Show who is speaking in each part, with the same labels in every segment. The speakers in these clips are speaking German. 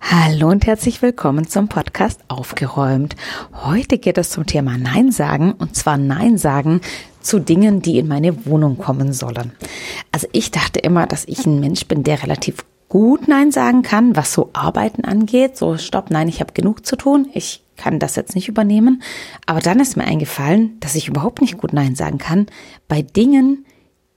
Speaker 1: Hallo und herzlich willkommen zum Podcast Aufgeräumt. Heute geht es zum Thema Nein sagen und zwar Nein sagen zu Dingen, die in meine Wohnung kommen sollen. Also ich dachte immer, dass ich ein Mensch bin, der relativ gut Nein sagen kann, was so Arbeiten angeht. So, stopp, nein, ich habe genug zu tun. Ich kann das jetzt nicht übernehmen. Aber dann ist mir eingefallen, dass ich überhaupt nicht gut Nein sagen kann bei Dingen,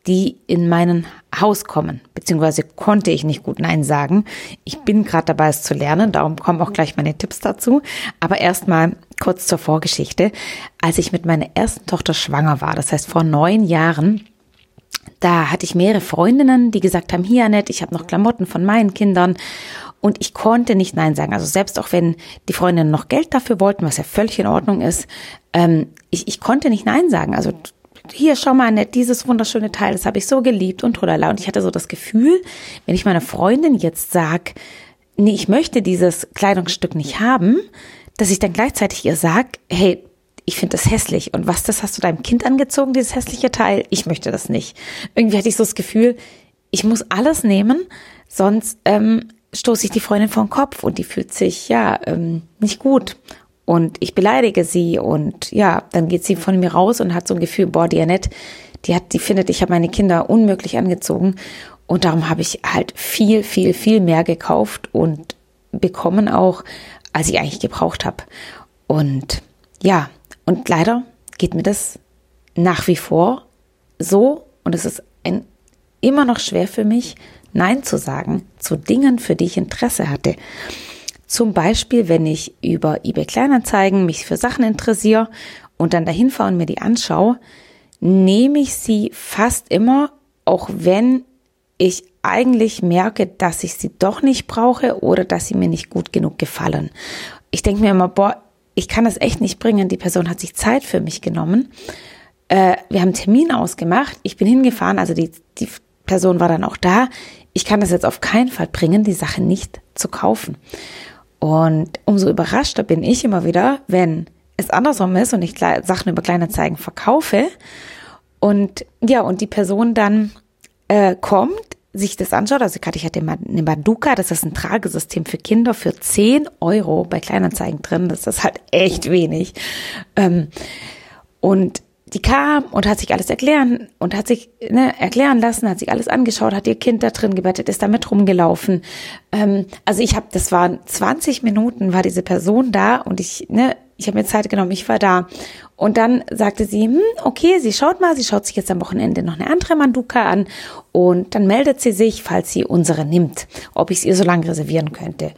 Speaker 1: in meinen Haus kommen, beziehungsweise konnte ich nicht gut Nein sagen. Ich bin gerade dabei, es zu lernen, darum kommen auch gleich meine Tipps dazu. Aber erstmal kurz zur Vorgeschichte. Als ich mit meiner ersten Tochter schwanger war, das heißt vor neun Jahren, da hatte ich mehrere Freundinnen, die gesagt haben, hier Annette, ich habe noch Klamotten von meinen Kindern und ich konnte nicht Nein sagen. Also selbst auch wenn die Freundinnen noch Geld dafür wollten, was ja völlig in Ordnung ist, ähm, ich, ich konnte nicht Nein sagen. Also hier, schau mal, Annette, dieses wunderschöne Teil, das habe ich so geliebt und tralala. Und ich hatte so das Gefühl, wenn ich meiner Freundin jetzt sag, nee, ich möchte dieses Kleidungsstück nicht haben, dass ich dann gleichzeitig ihr sag, hey, ich finde das hässlich. Und was, das hast du deinem Kind angezogen, dieses hässliche Teil? Ich möchte das nicht. Irgendwie hatte ich so das Gefühl, ich muss alles nehmen, sonst ähm, stoße ich die Freundin vor den Kopf und die fühlt sich ja ähm, nicht gut und ich beleidige sie und ja, dann geht sie von mir raus und hat so ein Gefühl, boah, die Annette, die hat, die findet, ich habe meine Kinder unmöglich angezogen und darum habe ich halt viel, viel, viel mehr gekauft und bekommen auch, als ich eigentlich gebraucht habe. Und ja, und leider geht mir das nach wie vor so und es ist ein, immer noch schwer für mich, Nein zu sagen zu Dingen, für die ich Interesse hatte. Zum Beispiel, wenn ich über eBay Kleinanzeigen mich für Sachen interessiere und dann dahin fahre und mir die anschaue, nehme ich sie fast immer, auch wenn ich eigentlich merke, dass ich sie doch nicht brauche oder dass sie mir nicht gut genug gefallen. Ich denke mir immer, boah, ich kann das echt nicht bringen. Die Person hat sich Zeit für mich genommen. Äh, wir haben einen Termin ausgemacht. Ich bin hingefahren, also die, die Person war dann auch da. Ich kann das jetzt auf keinen Fall bringen, die Sache nicht zu kaufen. Und umso überraschter bin ich immer wieder, wenn es andersrum ist und ich Sachen über Kleinanzeigen verkaufe und ja, und die Person dann äh, kommt, sich das anschaut, also gerade ich hatte eine Maduka, das ist ein Tragesystem für Kinder für 10 Euro bei Kleinanzeigen drin, das ist halt echt wenig. Ähm, und die kam und hat sich alles erklären und hat sich ne, erklären lassen, hat sich alles angeschaut, hat ihr Kind da drin gebettet, ist damit rumgelaufen. Ähm, also ich habe, das waren 20 Minuten, war diese Person da und ich, ne, ich habe mir Zeit genommen, ich war da. Und dann sagte sie, hm, okay, sie schaut mal, sie schaut sich jetzt am Wochenende noch eine andere Manduka an und dann meldet sie sich, falls sie unsere nimmt, ob ich es ihr so lange reservieren könnte.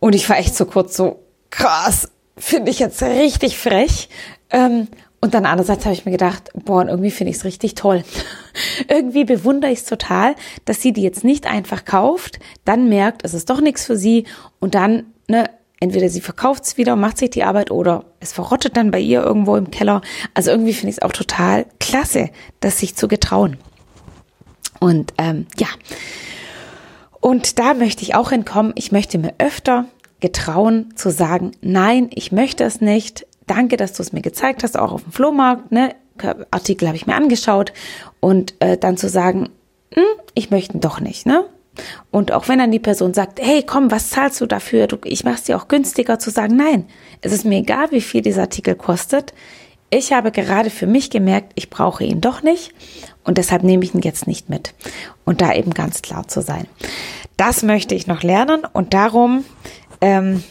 Speaker 1: Und ich war echt so kurz so, krass, finde ich jetzt richtig frech. Ähm, und dann andererseits habe ich mir gedacht, boah, irgendwie finde ich es richtig toll. irgendwie bewundere ich es total, dass sie die jetzt nicht einfach kauft, dann merkt, es ist doch nichts für sie und dann, ne, entweder sie verkauft es wieder und macht sich die Arbeit oder es verrottet dann bei ihr irgendwo im Keller. Also irgendwie finde ich es auch total klasse, das sich zu getrauen. Und ähm, ja, und da möchte ich auch hinkommen. Ich möchte mir öfter getrauen zu sagen, nein, ich möchte es nicht danke, dass du es mir gezeigt hast, auch auf dem Flohmarkt, ne? Artikel habe ich mir angeschaut und äh, dann zu sagen, hm, ich möchte ihn doch nicht, ne? Und auch wenn dann die Person sagt, hey, komm, was zahlst du dafür? Du, ich mache es dir auch günstiger, zu sagen, nein, es ist mir egal, wie viel dieser Artikel kostet. Ich habe gerade für mich gemerkt, ich brauche ihn doch nicht und deshalb nehme ich ihn jetzt nicht mit. Und da eben ganz klar zu sein. Das möchte ich noch lernen und darum ähm,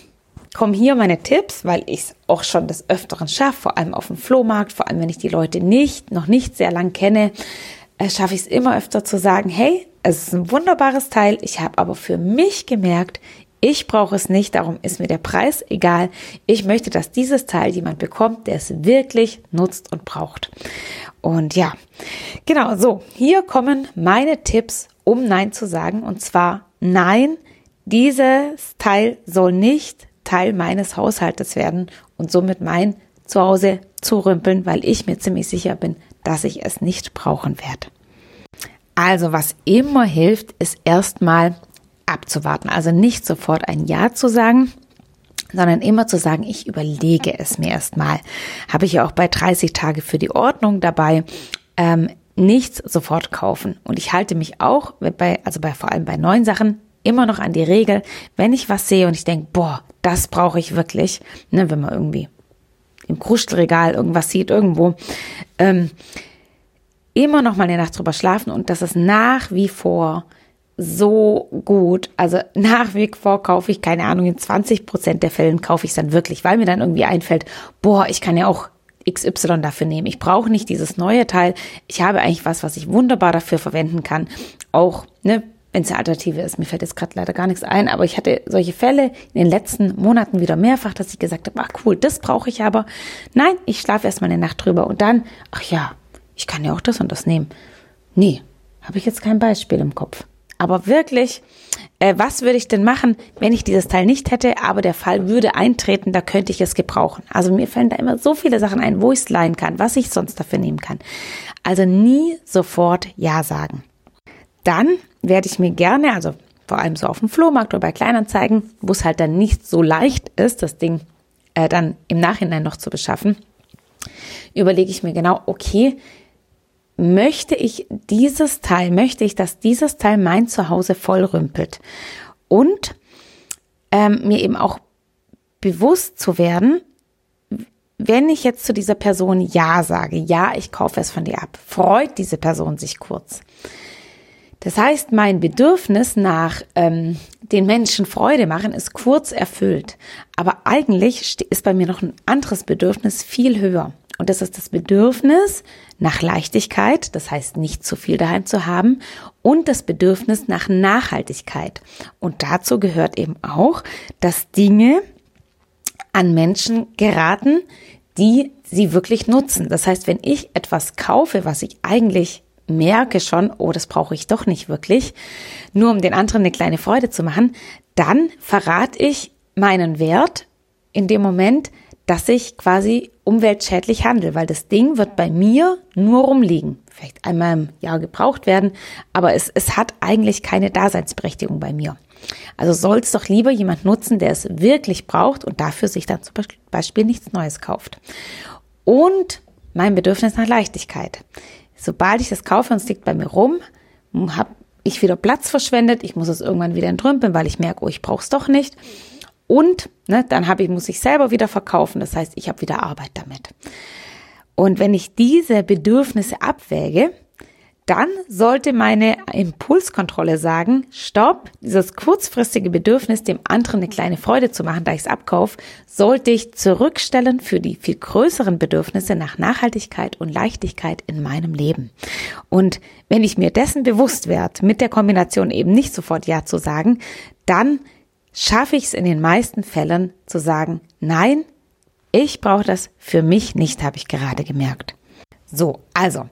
Speaker 1: kommen hier meine Tipps, weil ich es auch schon des Öfteren schaffe, vor allem auf dem Flohmarkt, vor allem wenn ich die Leute nicht, noch nicht sehr lang kenne, äh, schaffe ich es immer öfter zu sagen, hey, es ist ein wunderbares Teil, ich habe aber für mich gemerkt, ich brauche es nicht, darum ist mir der Preis egal. Ich möchte, dass dieses Teil jemand bekommt, der es wirklich nutzt und braucht. Und ja, genau so. Hier kommen meine Tipps, um Nein zu sagen. Und zwar Nein, dieses Teil soll nicht Teil meines Haushaltes werden und somit mein Zuhause zurümpeln, weil ich mir ziemlich sicher bin, dass ich es nicht brauchen werde. Also was immer hilft, ist erstmal abzuwarten. Also nicht sofort ein Ja zu sagen, sondern immer zu sagen, ich überlege es mir erstmal. Habe ich ja auch bei 30 Tage für die Ordnung dabei. Ähm, nichts sofort kaufen. Und ich halte mich auch bei, also bei vor allem bei neuen Sachen immer noch an die Regel, wenn ich was sehe und ich denke, boah, das brauche ich wirklich, ne, wenn man irgendwie im Kruschelregal irgendwas sieht, irgendwo, ähm, immer noch mal eine Nacht drüber schlafen und das ist nach wie vor so gut. Also nach wie vor kaufe ich, keine Ahnung, in 20 Prozent der Fällen kaufe ich es dann wirklich, weil mir dann irgendwie einfällt, boah, ich kann ja auch XY dafür nehmen. Ich brauche nicht dieses neue Teil. Ich habe eigentlich was, was ich wunderbar dafür verwenden kann. Auch, ne, wenn es eine Alternative ist. Mir fällt jetzt gerade leider gar nichts ein, aber ich hatte solche Fälle in den letzten Monaten wieder mehrfach, dass ich gesagt habe, ach cool, das brauche ich aber. Nein, ich schlafe erstmal eine Nacht drüber und dann, ach ja, ich kann ja auch das und das nehmen. Nee, habe ich jetzt kein Beispiel im Kopf. Aber wirklich, äh, was würde ich denn machen, wenn ich dieses Teil nicht hätte, aber der Fall würde eintreten, da könnte ich es gebrauchen. Also mir fallen da immer so viele Sachen ein, wo ich es leihen kann, was ich sonst dafür nehmen kann. Also nie sofort Ja sagen. Dann werde ich mir gerne, also vor allem so auf dem Flohmarkt oder bei Kleinanzeigen, wo es halt dann nicht so leicht ist, das Ding äh, dann im Nachhinein noch zu beschaffen, überlege ich mir genau, okay, möchte ich dieses Teil, möchte ich, dass dieses Teil mein Zuhause vollrümpelt. Und ähm, mir eben auch bewusst zu werden, wenn ich jetzt zu dieser Person Ja sage, ja, ich kaufe es von dir ab, freut diese Person sich kurz. Das heißt, mein Bedürfnis nach ähm, den Menschen Freude machen ist kurz erfüllt. Aber eigentlich ist bei mir noch ein anderes Bedürfnis viel höher. Und das ist das Bedürfnis nach Leichtigkeit, das heißt nicht zu viel daheim zu haben, und das Bedürfnis nach Nachhaltigkeit. Und dazu gehört eben auch, dass Dinge an Menschen geraten, die sie wirklich nutzen. Das heißt, wenn ich etwas kaufe, was ich eigentlich merke schon, oh, das brauche ich doch nicht wirklich, nur um den anderen eine kleine Freude zu machen, dann verrate ich meinen Wert in dem Moment, dass ich quasi umweltschädlich handle, weil das Ding wird bei mir nur rumliegen. Vielleicht einmal im Jahr gebraucht werden, aber es, es hat eigentlich keine Daseinsberechtigung bei mir. Also soll es doch lieber jemand nutzen, der es wirklich braucht und dafür sich dann zum Beispiel nichts Neues kauft. Und mein Bedürfnis nach Leichtigkeit. Sobald ich das kaufe und es liegt bei mir rum, habe ich wieder Platz verschwendet, ich muss es irgendwann wieder entrümpeln, weil ich merke, oh, ich brauche es doch nicht. Und ne, dann habe ich, muss ich selber wieder verkaufen. Das heißt, ich habe wieder Arbeit damit. Und wenn ich diese Bedürfnisse abwäge, dann sollte meine Impulskontrolle sagen, stopp, dieses kurzfristige Bedürfnis, dem anderen eine kleine Freude zu machen, da ich es abkaufe, sollte ich zurückstellen für die viel größeren Bedürfnisse nach Nachhaltigkeit und Leichtigkeit in meinem Leben. Und wenn ich mir dessen bewusst werde, mit der Kombination eben nicht sofort Ja zu sagen, dann schaffe ich es in den meisten Fällen zu sagen, nein, ich brauche das für mich nicht, habe ich gerade gemerkt. So, also,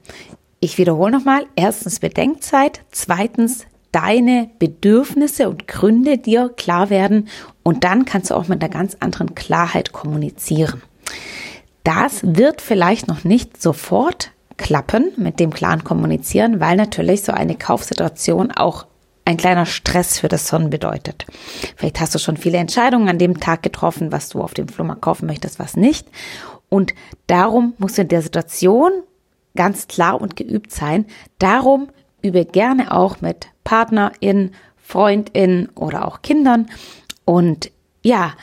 Speaker 1: ich wiederhole nochmal. Erstens Bedenkzeit. Zweitens deine Bedürfnisse und Gründe dir klar werden. Und dann kannst du auch mit einer ganz anderen Klarheit kommunizieren. Das wird vielleicht noch nicht sofort klappen mit dem klaren Kommunizieren, weil natürlich so eine Kaufsituation auch ein kleiner Stress für das Hirn bedeutet. Vielleicht hast du schon viele Entscheidungen an dem Tag getroffen, was du auf dem Flohmarkt kaufen möchtest, was nicht. Und darum musst du in der Situation ganz klar und geübt sein. Darum übe gerne auch mit Partnerin, Freundin oder auch Kindern. Und ja,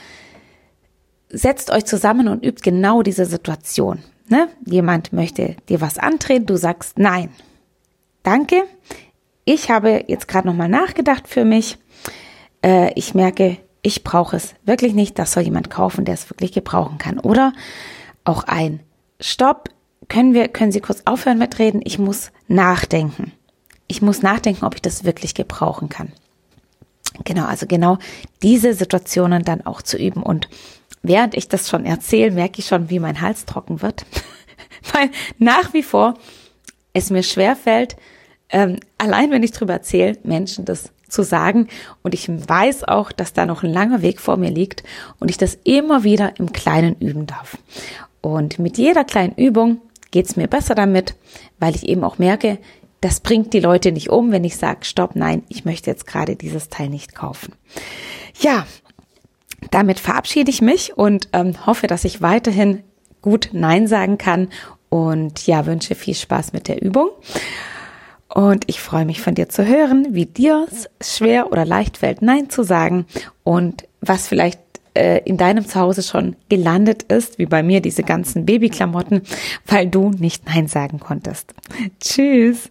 Speaker 1: setzt euch zusammen und übt genau diese Situation. Ne? Jemand möchte dir was andrehen, du sagst nein. Danke, ich habe jetzt gerade nochmal nachgedacht für mich. Äh, ich merke, ich brauche es wirklich nicht. Das soll jemand kaufen, der es wirklich gebrauchen kann. Oder auch ein Stopp. Können wir, können Sie kurz aufhören mit reden? Ich muss nachdenken. Ich muss nachdenken, ob ich das wirklich gebrauchen kann. Genau, also genau diese Situationen dann auch zu üben. Und während ich das schon erzähle, merke ich schon, wie mein Hals trocken wird. Weil nach wie vor es mir schwer fällt, ähm, allein wenn ich drüber erzähle, Menschen das zu sagen. Und ich weiß auch, dass da noch ein langer Weg vor mir liegt und ich das immer wieder im Kleinen üben darf. Und mit jeder kleinen Übung geht's mir besser damit, weil ich eben auch merke, das bringt die Leute nicht um, wenn ich sage, stopp, nein, ich möchte jetzt gerade dieses Teil nicht kaufen. Ja, damit verabschiede ich mich und ähm, hoffe, dass ich weiterhin gut Nein sagen kann und ja, wünsche viel Spaß mit der Übung. Und ich freue mich von dir zu hören, wie dir es schwer oder leicht fällt, Nein zu sagen und was vielleicht äh, in deinem Zuhause schon gelandet ist, wie bei mir diese ganzen Babyklamotten, weil du nicht Nein sagen konntest. Tschüss.